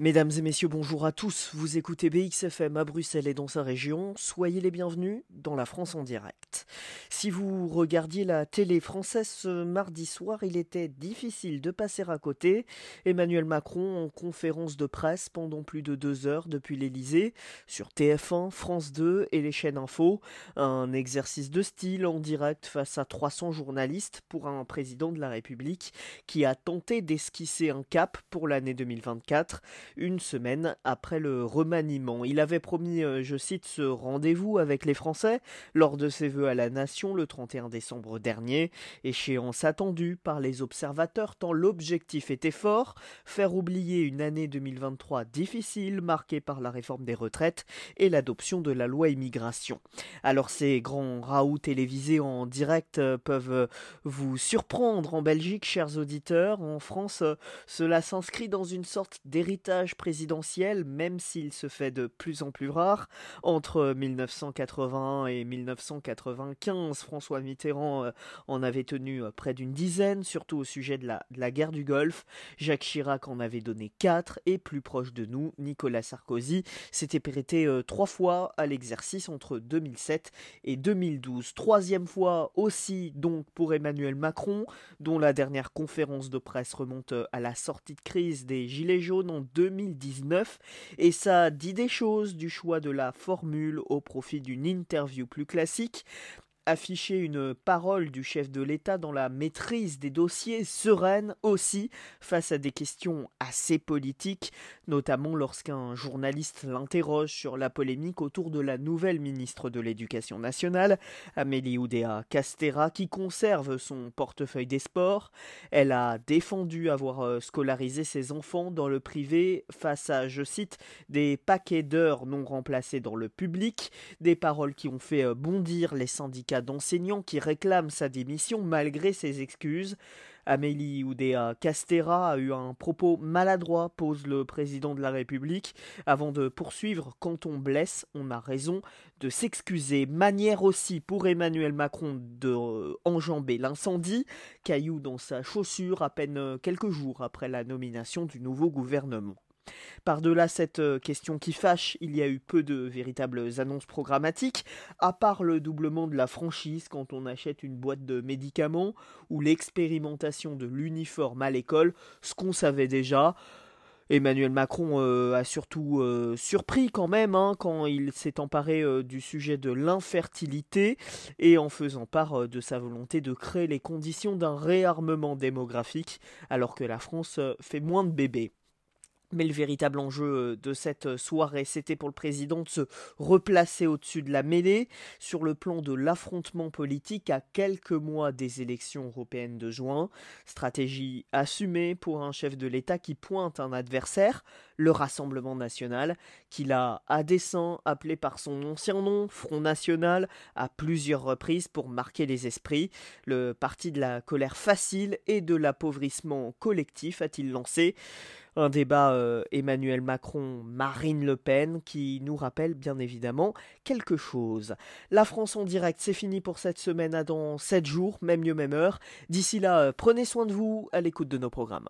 Mesdames et messieurs, bonjour à tous. Vous écoutez BXFM à Bruxelles et dans sa région. Soyez les bienvenus dans la France en direct. Si vous regardiez la télé française ce mardi soir, il était difficile de passer à côté. Emmanuel Macron en conférence de presse pendant plus de deux heures depuis l'Elysée sur TF1, France 2 et les chaînes info. Un exercice de style en direct face à 300 journalistes pour un président de la République qui a tenté d'esquisser un cap pour l'année 2024 une semaine après le remaniement. Il avait promis, euh, je cite, ce rendez-vous avec les Français lors de ses vœux à la nation le 31 décembre dernier, échéance attendue par les observateurs tant l'objectif était fort, faire oublier une année 2023 difficile marquée par la réforme des retraites et l'adoption de la loi immigration. Alors ces grands raouts télévisés en direct euh, peuvent euh, vous surprendre en Belgique, chers auditeurs. En France, cela s'inscrit dans une sorte d'héritage présidentiel, même s'il se fait de plus en plus rare. Entre 1981 et 1995, François Mitterrand euh, en avait tenu euh, près d'une dizaine, surtout au sujet de la, guerre du Golfe. Jacques Chirac en avait donné quatre, et plus proche de nous, Nicolas Sarkozy s'était prêté euh, trois fois à l'exercice entre 2007 et 2012. Troisième fois aussi donc pour Emmanuel Macron, dont la dernière conférence de presse remonte à la sortie de crise des Gilets jaunes en 2012 2019 et ça dit des choses du choix de la formule au profit d'une interview plus classique afficher une parole du chef de l'État dans la maîtrise des dossiers sereine aussi face à des questions assez politiques, notamment lorsqu'un journaliste l'interroge sur la polémique autour de la nouvelle ministre de l'Éducation nationale, Amélie Oudéa Castera, qui conserve son portefeuille des sports. Elle a défendu avoir euh, scolarisé ses enfants dans le privé face à, je cite, des paquets d'heures non remplacées dans le public, des paroles qui ont fait euh, bondir les syndicats d'enseignants qui réclament sa démission malgré ses excuses. Amélie Oudéa Castera a eu un propos maladroit, pose le président de la République, avant de poursuivre Quand on blesse, on a raison de s'excuser. Manière aussi pour Emmanuel Macron de euh, enjamber l'incendie, caillou dans sa chaussure à peine quelques jours après la nomination du nouveau gouvernement. Par-delà cette euh, question qui fâche, il y a eu peu de véritables annonces programmatiques, à part le doublement de la franchise quand on achète une boîte de médicaments, ou l'expérimentation de l'uniforme à l'école, ce qu'on savait déjà. Emmanuel Macron euh, a surtout euh, surpris quand même hein, quand il s'est emparé du sujet de l'infertilité et en faisant part de sa volonté de créer les conditions d'un réarmement démographique alors que la France fait moins de bébés. Mais le véritable enjeu euh, de cette euh, soirée, c'était pour le président de se replacer au-dessus de la mêlée sur le plan de l'affrontement politique à quelques mois des élections européennes de juin. Stratégie assumée pour un chef de l'État qui pointe un adversaire, le Rassemblement national, qu'il a à dessein appelé par son ancien nom, Front national, à plusieurs reprises pour marquer les esprits. Le parti de la colère facile et de l'appauvrissement collectif a-t-il lancé un débat euh, Emmanuel Macron-Marine Le Pen qui nous rappelle bien évidemment quelque chose. La France en direct, c'est fini pour cette semaine à dans 7 jours, même lieu, même heure. D'ici là, euh, prenez soin de vous à l'écoute de nos programmes.